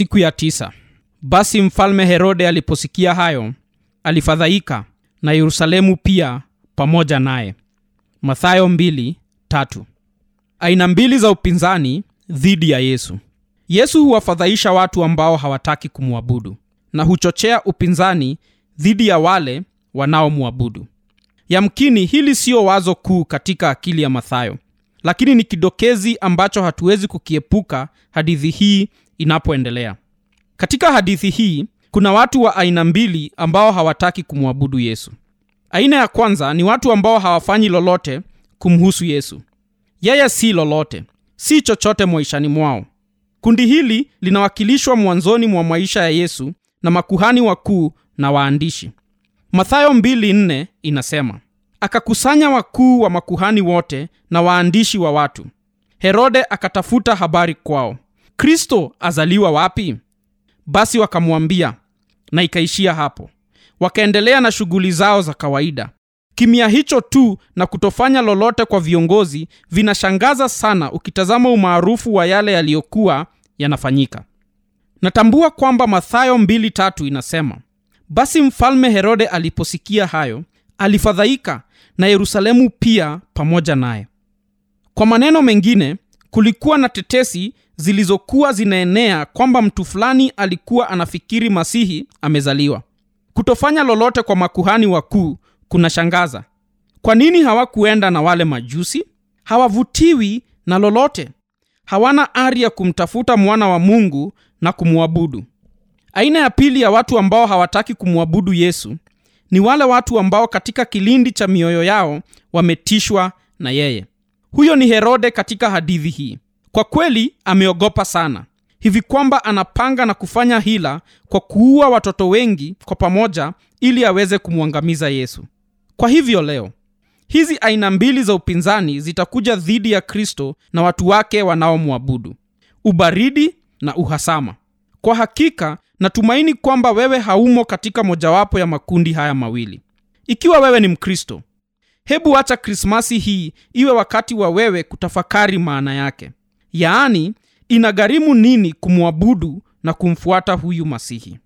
siku ya tisa. Basi mfalme herode aliposikia hayo alifadhaika na yerusalemu pia pamoja naye. Mathayo 2:3 aina mbili za upinzani dhidi ya yesu. Yesu huwafadhaisha watu ambao hawataki kumwabudu na huchochea upinzani dhidi ya wale wanaomwabudu yamkini hili siyo wazo kuu katika akili ya mathayo lakini ni kidokezi ambacho hatuwezi kukiepuka hadithi hii inapoendelea. Katika hadithi hii kuna watu wa aina mbili ambao hawataki kumwabudu yesu. Aina ya kwanza ni watu ambao hawafanyi lolote kumhusu yesu. Yeye si lolote si chochote maishani mwao. Kundi hili linawakilishwa mwanzoni mwa maisha ya yesu na makuhani wakuu na waandishi. Mathayo 24 inasema akakusanya wakuu wa makuhani wote na waandishi wa watu. Herode akatafuta habari kwao kristo azaliwa wapi? Basi wakamwambia na ikaishia hapo. Wakaendelea na shughuli zao za kawaida. Kimya hicho tu na kutofanya lolote kwa viongozi vinashangaza sana ukitazama umaarufu wa yale yaliyokuwa yanafanyika. Natambua kwamba mathayo 23 inasema basi mfalme herode aliposikia hayo alifadhaika na yerusalemu pia pamoja naye. Kwa maneno mengine kulikuwa na tetesi zilizokuwa zinaenea kwamba mtu fulani alikuwa anafikiri masihi amezaliwa. Kutofanya lolote kwa makuhani wakuu kunashangaza. Kwa nini hawakuenda na wale majusi? Hawavutiwi na lolote. Hawana ari ya kumtafuta mwana wa mungu na kumwabudu aina ya pili ya watu ambao hawataki kumwabudu yesu ni wale watu ambao katika kilindi cha mioyo yao wametishwa na yeye. Huyo ni herode katika hadithi hii kwa kweli ameogopa sana. Hivi kwamba anapanga na kufanya hila kwa kuua watoto wengi kwa pamoja ili aweze kumwangamiza yesu. Kwa hivyo leo hizi aina mbili za upinzani zitakuja dhidi ya kristo na watu wake wanaomwabudu. Ubaridi na uhasama. Kwa hakika natumaini kwamba wewe haumo katika mojawapo ya makundi haya mawili. Ikiwa wewe ni mkristo hebu acha krismasi hii iwe wakati wa wewe kutafakari maana yake yaani inagharimu nini kumwabudu na kumfuata huyu masihi